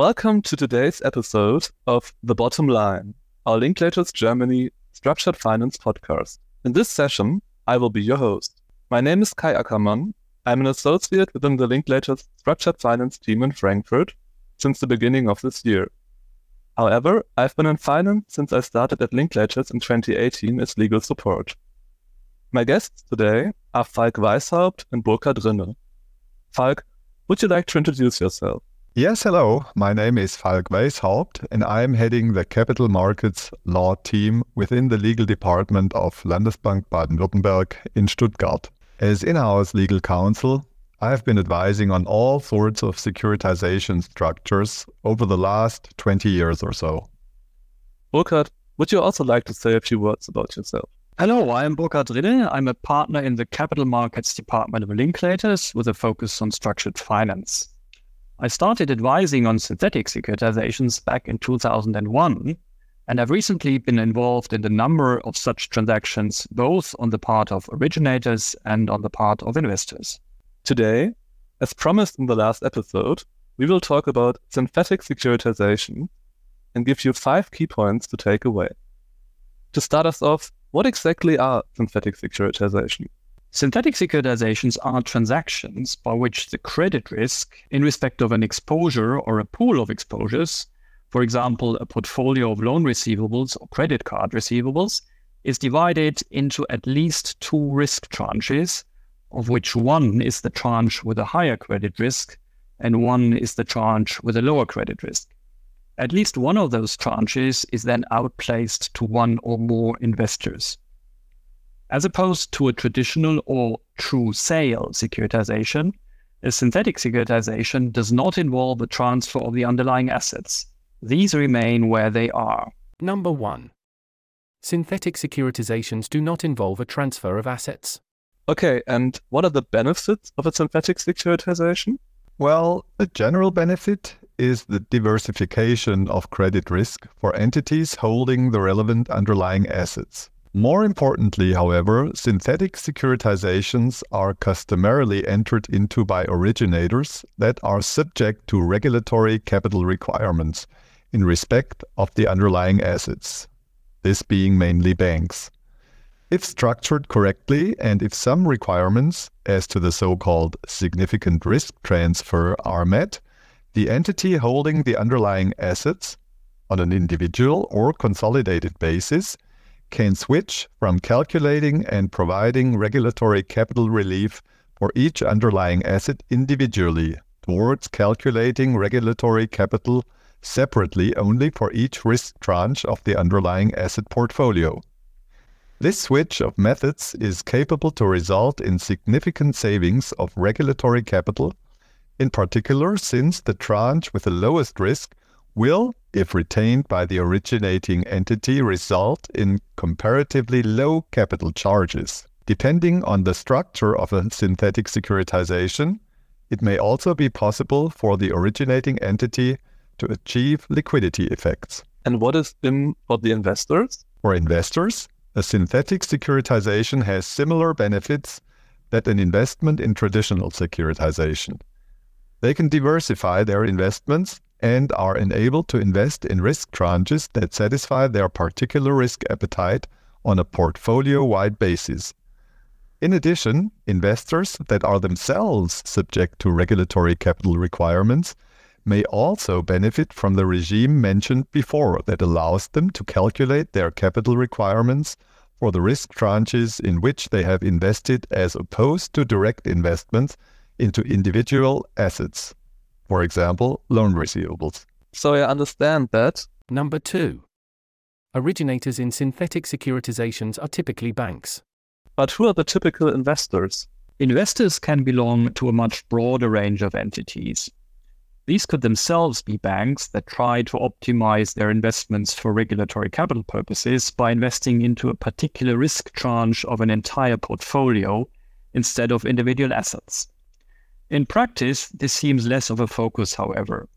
Welcome to today's episode of The Bottom Line, our Linklaters Germany structured finance podcast. In this session, I will be your host. My name is Kai Ackermann. I'm an associate within the Linklaters structured finance team in Frankfurt since the beginning of this year. However, I've been in finance since I started at Linklaters in 2018 as legal support. My guests today are Falk Weishaupt and Burkhard Rinne. Falk, would you like to introduce yourself? Yes, hello. My name is Falk Weishaupt, and I'm heading the capital markets law team within the legal department of Landesbank Baden-Württemberg in Stuttgart. As in-house legal counsel, I have been advising on all sorts of securitization structures over the last 20 years or so. Burkhard, would you also like to say a few words about yourself? Hello, I am Burkhard Rinne. I'm a partner in the capital markets department of Linklaters with a focus on structured finance. I started advising on synthetic securitizations back in 2001, and I've recently been involved in a number of such transactions, both on the part of originators and on the part of investors. Today, as promised in the last episode, we will talk about synthetic securitization and give you five key points to take away. To start us off, what exactly are synthetic securitization? Synthetic securitizations are transactions by which the credit risk in respect of an exposure or a pool of exposures, for example, a portfolio of loan receivables or credit card receivables, is divided into at least two risk tranches, of which one is the tranche with a higher credit risk and one is the tranche with a lower credit risk. At least one of those tranches is then outplaced to one or more investors. As opposed to a traditional or true sale securitization, a synthetic securitization does not involve the transfer of the underlying assets. These remain where they are. Number 1. Synthetic securitizations do not involve a transfer of assets. Okay, and what are the benefits of a synthetic securitization? Well, a general benefit is the diversification of credit risk for entities holding the relevant underlying assets. More importantly, however, synthetic securitizations are customarily entered into by originators that are subject to regulatory capital requirements in respect of the underlying assets, this being mainly banks. If structured correctly and if some requirements as to the so-called significant risk transfer are met, the entity holding the underlying assets on an individual or consolidated basis can switch from calculating and providing regulatory capital relief for each underlying asset individually towards calculating regulatory capital separately only for each risk tranche of the underlying asset portfolio. This switch of methods is capable to result in significant savings of regulatory capital, in particular since the tranche with the lowest risk will, if retained by the originating entity, result in comparatively low capital charges. Depending on the structure of a synthetic securitization, it may also be possible for the originating entity to achieve liquidity effects. And what is in for the investors? For investors, a synthetic securitization has similar benefits that an investment in traditional securitization. They can diversify their investments and are enabled to invest in risk tranches that satisfy their particular risk appetite on a portfolio wide basis. In addition, investors that are themselves subject to regulatory capital requirements may also benefit from the regime mentioned before that allows them to calculate their capital requirements for the risk tranches in which they have invested as opposed to direct investments into individual assets for example, loan receivables. So I understand that. Number two. Originators in synthetic securitizations are typically banks. But who are the typical investors? Investors can belong to a much broader range of entities. These could themselves be banks that try to optimize their investments for regulatory capital purposes by investing into a particular risk tranche of an entire portfolio instead of individual assets. In practice, this seems less of a focus, however.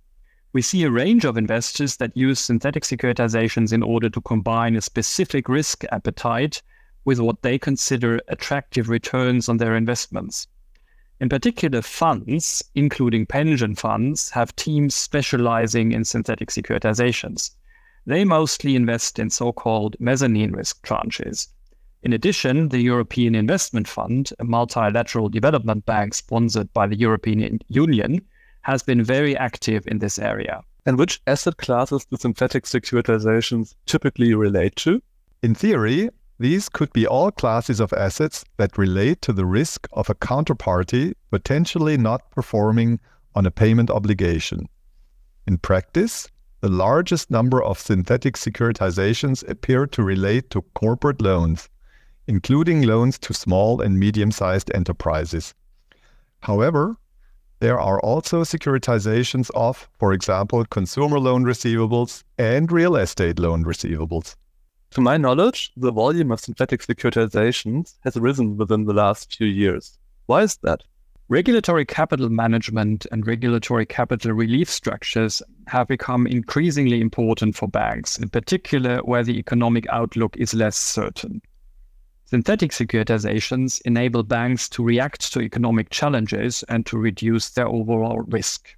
We see a range of investors that use synthetic securitizations in order to combine a specific risk appetite with what they consider attractive returns on their investments. In particular, funds, including pension funds, have teams specializing in synthetic securitizations. They mostly invest in so called mezzanine risk tranches. In addition, the European Investment Fund, a multilateral development bank sponsored by the European Union, has been very active in this area. And which asset classes do synthetic securitizations typically relate to? In theory, these could be all classes of assets that relate to the risk of a counterparty potentially not performing on a payment obligation. In practice, the largest number of synthetic securitizations appear to relate to corporate loans, including loans to small and medium sized enterprises. However, there are also securitizations of, for example, consumer loan receivables and real estate loan receivables. To my knowledge, the volume of synthetic securitizations has risen within the last few years. Why is that? Regulatory capital management and regulatory capital relief structures have become increasingly important for banks, in particular where the economic outlook is less certain. Synthetic securitizations enable banks to react to economic challenges and to reduce their overall risk.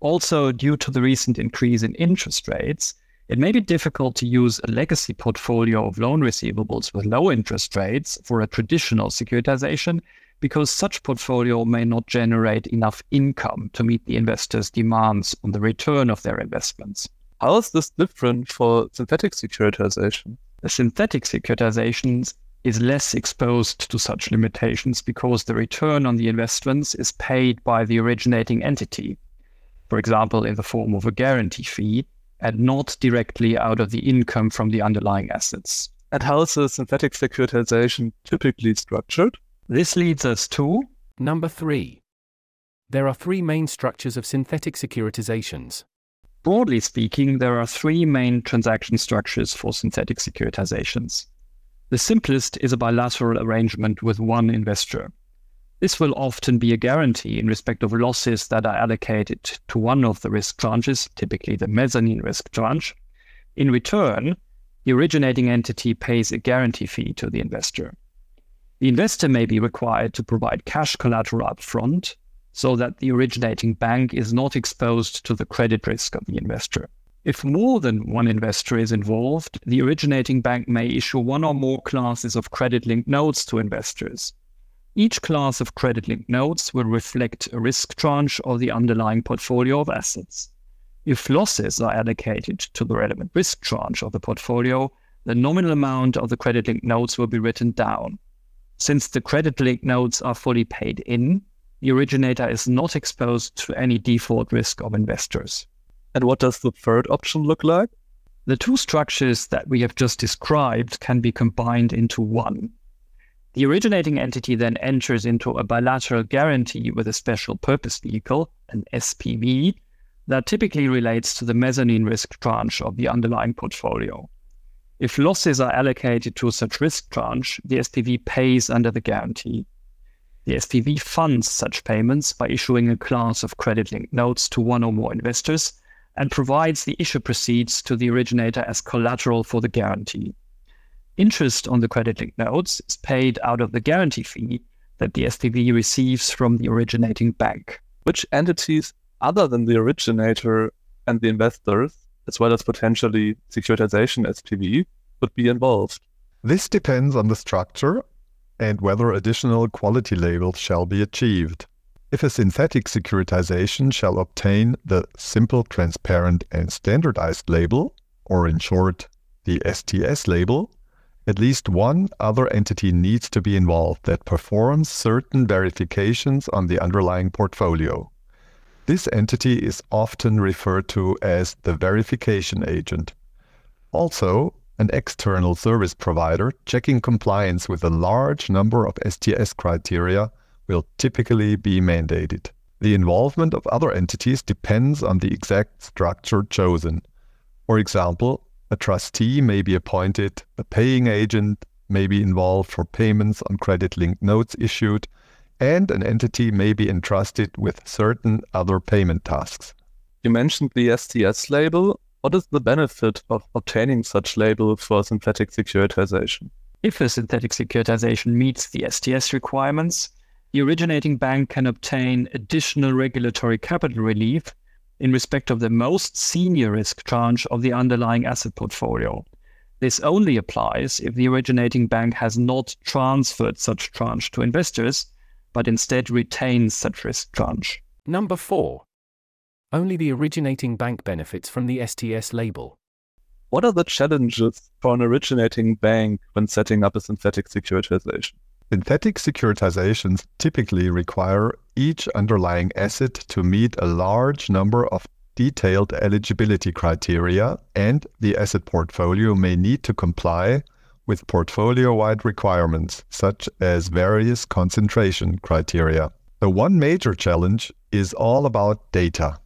Also, due to the recent increase in interest rates, it may be difficult to use a legacy portfolio of loan receivables with low interest rates for a traditional securitization because such portfolio may not generate enough income to meet the investors' demands on the return of their investments. How is this different for synthetic securitization? The synthetic securitizations is less exposed to such limitations because the return on the investments is paid by the originating entity, for example, in the form of a guarantee fee, and not directly out of the income from the underlying assets. And how is a synthetic securitization typically structured? This leads us to Number 3. There are three main structures of synthetic securitizations. Broadly speaking, there are three main transaction structures for synthetic securitizations. The simplest is a bilateral arrangement with one investor. This will often be a guarantee in respect of losses that are allocated to one of the risk tranches, typically the mezzanine risk tranche. In return, the originating entity pays a guarantee fee to the investor. The investor may be required to provide cash collateral upfront so that the originating bank is not exposed to the credit risk of the investor. If more than one investor is involved, the originating bank may issue one or more classes of credit linked notes to investors. Each class of credit linked notes will reflect a risk tranche of the underlying portfolio of assets. If losses are allocated to the relevant risk tranche of the portfolio, the nominal amount of the credit linked notes will be written down. Since the credit linked notes are fully paid in, the originator is not exposed to any default risk of investors. And what does the third option look like? The two structures that we have just described can be combined into one. The originating entity then enters into a bilateral guarantee with a special purpose vehicle, an SPV, that typically relates to the mezzanine risk tranche of the underlying portfolio. If losses are allocated to such risk tranche, the SPV pays under the guarantee. The SPV funds such payments by issuing a class of credit linked notes to one or more investors and provides the issue proceeds to the originator as collateral for the guarantee. Interest on the credit linked notes is paid out of the guarantee fee that the SPV receives from the originating bank. Which entities, other than the originator and the investors, as well as potentially securitization SPV, would be involved? This depends on the structure and whether additional quality labels shall be achieved. If a synthetic securitization shall obtain the simple, transparent, and standardized label, or in short, the STS label, at least one other entity needs to be involved that performs certain verifications on the underlying portfolio. This entity is often referred to as the verification agent. Also, an external service provider checking compliance with a large number of STS criteria will typically be mandated. The involvement of other entities depends on the exact structure chosen. For example, a trustee may be appointed, a paying agent may be involved for payments on credit linked notes issued, and an entity may be entrusted with certain other payment tasks. You mentioned the STS label. What is the benefit of obtaining such label for synthetic securitization? If a synthetic securitization meets the STS requirements, the originating bank can obtain additional regulatory capital relief in respect of the most senior risk tranche of the underlying asset portfolio. This only applies if the originating bank has not transferred such tranche to investors, but instead retains such risk tranche. Number 4. Only the originating bank benefits from the STS label. What are the challenges for an originating bank when setting up a synthetic securitization? Synthetic securitizations typically require each underlying asset to meet a large number of detailed eligibility criteria, and the asset portfolio may need to comply with portfolio wide requirements, such as various concentration criteria. The one major challenge is all about data.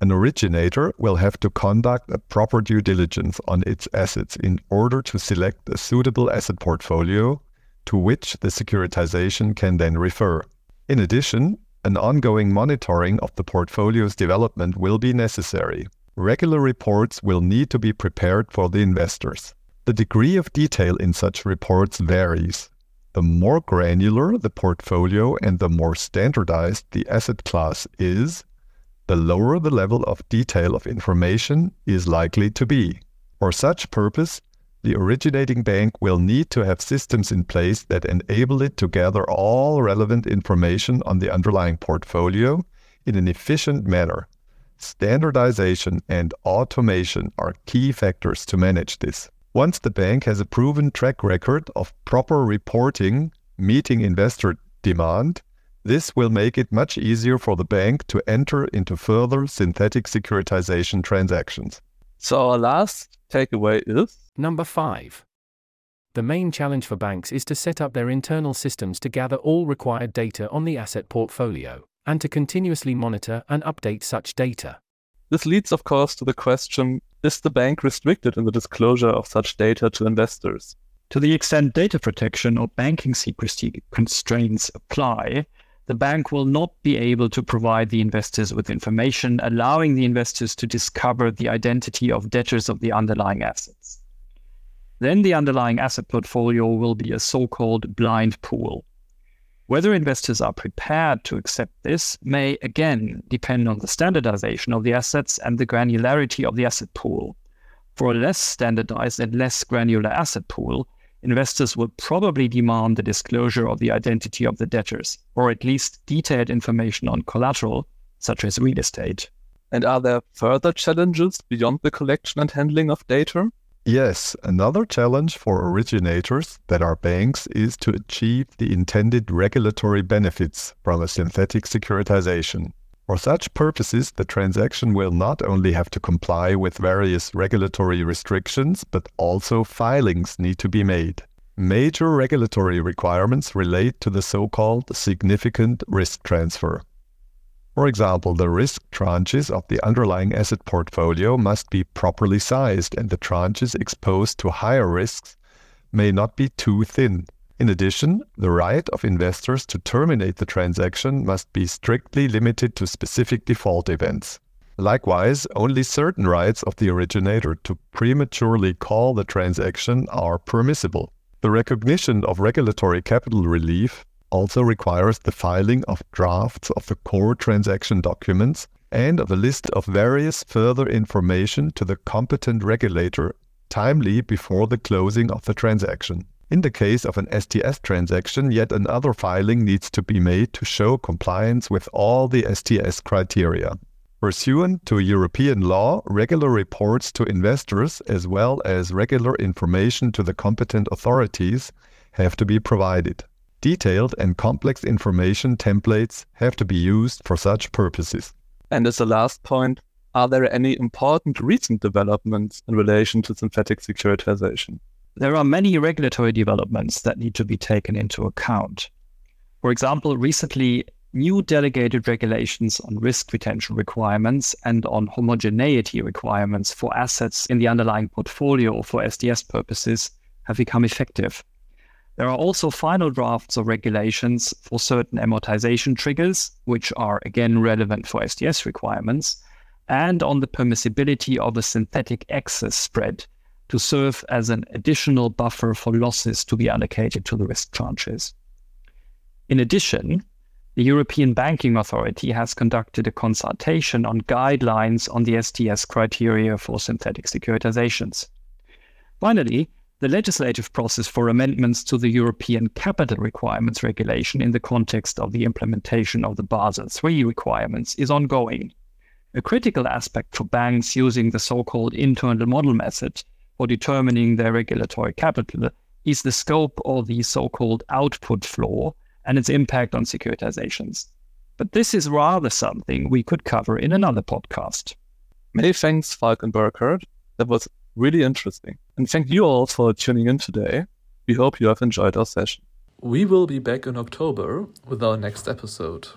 An originator will have to conduct a proper due diligence on its assets in order to select a suitable asset portfolio to which the securitization can then refer. In addition, an ongoing monitoring of the portfolio's development will be necessary. Regular reports will need to be prepared for the investors. The degree of detail in such reports varies. The more granular the portfolio and the more standardized the asset class is, the lower the level of detail of information is likely to be. For such purpose, the originating bank will need to have systems in place that enable it to gather all relevant information on the underlying portfolio in an efficient manner. Standardization and automation are key factors to manage this. Once the bank has a proven track record of proper reporting, meeting investor demand, this will make it much easier for the bank to enter into further synthetic securitization transactions. So, our last takeaway is Number 5. The main challenge for banks is to set up their internal systems to gather all required data on the asset portfolio, and to continuously monitor and update such data. this leads, of course, to the question is the bank restricted in the disclosure of such data to investors? To the extent data protection or banking secrecy constraints apply, the bank will not be able to provide the investors with information allowing the investors to discover the identity of debtors of the underlying assets. Then the underlying asset portfolio will be a so called blind pool. Whether investors are prepared to accept this may again depend on the standardization of the assets and the granularity of the asset pool. For a less standardized and less granular asset pool, investors will probably demand the disclosure of the identity of the debtors, or at least detailed information on collateral, such as real estate. And are there further challenges beyond the collection and handling of data? Yes, another challenge for originators that are banks is to achieve the intended regulatory benefits from a synthetic securitization. For such purposes, the transaction will not only have to comply with various regulatory restrictions, but also filings need to be made. Major regulatory requirements relate to the so called significant risk transfer. For example, the risk tranches of the underlying asset portfolio must be properly sized, and the tranches exposed to higher risks may not be too thin. In addition, the right of investors to terminate the transaction must be strictly limited to specific default events. Likewise, only certain rights of the originator to prematurely call the transaction are permissible. The recognition of regulatory capital relief also requires the filing of drafts of the core transaction documents and of a list of various further information to the competent regulator timely before the closing of the transaction. In the case of an STS transaction, yet another filing needs to be made to show compliance with all the STS criteria. Pursuant to European law, regular reports to investors as well as regular information to the competent authorities have to be provided. Detailed and complex information templates have to be used for such purposes. And as a last point, are there any important recent developments in relation to synthetic securitization? There are many regulatory developments that need to be taken into account. For example, recently, new delegated regulations on risk retention requirements and on homogeneity requirements for assets in the underlying portfolio for STS purposes have become effective. There are also final drafts of regulations for certain amortization triggers, which are again relevant for STS requirements, and on the permissibility of a synthetic excess spread to serve as an additional buffer for losses to be allocated to the risk tranches. In addition, the European Banking Authority has conducted a consultation on guidelines on the STS criteria for synthetic securitizations. Finally, the legislative process for amendments to the European Capital Requirements Regulation in the context of the implementation of the Basel III requirements is ongoing. A critical aspect for banks using the so called internal model method for determining their regulatory capital is the scope of the so called output floor and its impact on securitizations. But this is rather something we could cover in another podcast. Many thanks, Falk and That was really interesting. And thank you all for tuning in today. We hope you have enjoyed our session. We will be back in October with our next episode.